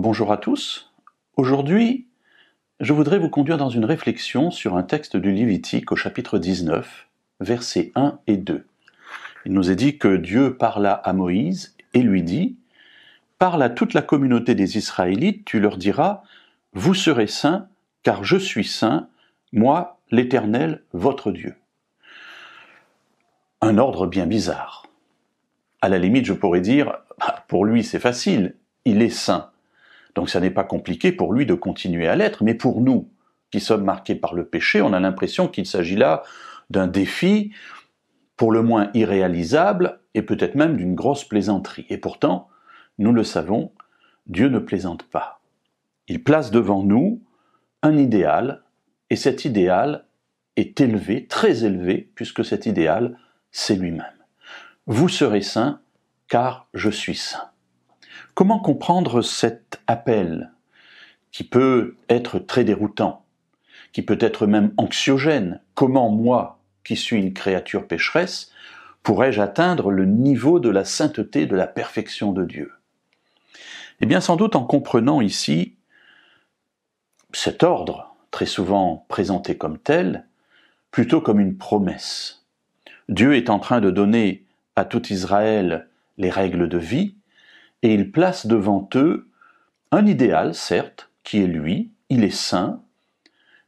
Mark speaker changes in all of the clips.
Speaker 1: Bonjour à tous. Aujourd'hui, je voudrais vous conduire dans une réflexion sur un texte du Lévitique au chapitre 19, versets 1 et 2. Il nous est dit que Dieu parla à Moïse et lui dit Parle à toute la communauté des Israélites, tu leur diras Vous serez saints, car je suis saint, moi, l'Éternel, votre Dieu. Un ordre bien bizarre. À la limite, je pourrais dire bah, Pour lui, c'est facile, il est saint. Donc ça n'est pas compliqué pour lui de continuer à l'être, mais pour nous, qui sommes marqués par le péché, on a l'impression qu'il s'agit là d'un défi pour le moins irréalisable et peut-être même d'une grosse plaisanterie. Et pourtant, nous le savons, Dieu ne plaisante pas. Il place devant nous un idéal, et cet idéal est élevé, très élevé, puisque cet idéal, c'est lui-même. Vous serez saints, car je suis saint. Comment comprendre cet appel qui peut être très déroutant, qui peut être même anxiogène? Comment moi, qui suis une créature pécheresse, pourrais-je atteindre le niveau de la sainteté, de la perfection de Dieu? Eh bien sans doute en comprenant ici cet ordre, très souvent présenté comme tel, plutôt comme une promesse. Dieu est en train de donner à tout Israël les règles de vie, et il place devant eux un idéal, certes, qui est lui, il est saint,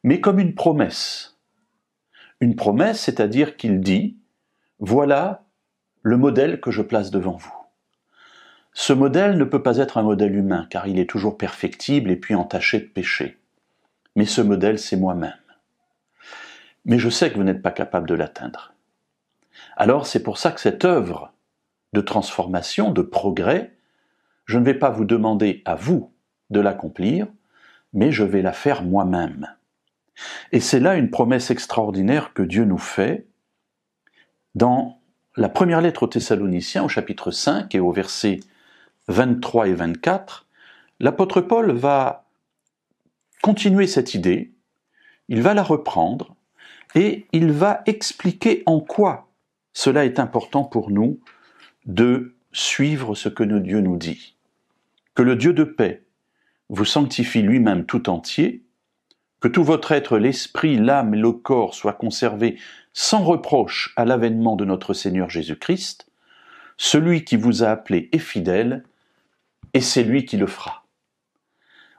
Speaker 1: mais comme une promesse. Une promesse, c'est-à-dire qu'il dit, voilà le modèle que je place devant vous. Ce modèle ne peut pas être un modèle humain, car il est toujours perfectible et puis entaché de péché. Mais ce modèle, c'est moi-même. Mais je sais que vous n'êtes pas capable de l'atteindre. Alors c'est pour ça que cette œuvre de transformation, de progrès, je ne vais pas vous demander à vous de l'accomplir, mais je vais la faire moi-même. Et c'est là une promesse extraordinaire que Dieu nous fait dans la première lettre aux Thessaloniciens au chapitre 5 et au verset 23 et 24. L'apôtre Paul va continuer cette idée, il va la reprendre et il va expliquer en quoi cela est important pour nous de suivre ce que Dieu nous dit le Dieu de paix vous sanctifie lui-même tout entier, que tout votre être, l'esprit, l'âme et le corps soient conservés sans reproche à l'avènement de notre Seigneur Jésus-Christ, celui qui vous a appelé est fidèle, et c'est lui qui le fera.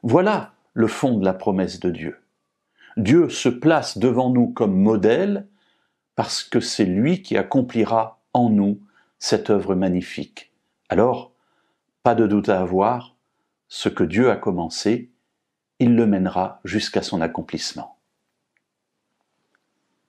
Speaker 1: Voilà le fond de la promesse de Dieu. Dieu se place devant nous comme modèle parce que c'est lui qui accomplira en nous cette œuvre magnifique. Alors, pas de doute à avoir, ce que Dieu a commencé, il le mènera jusqu'à son accomplissement.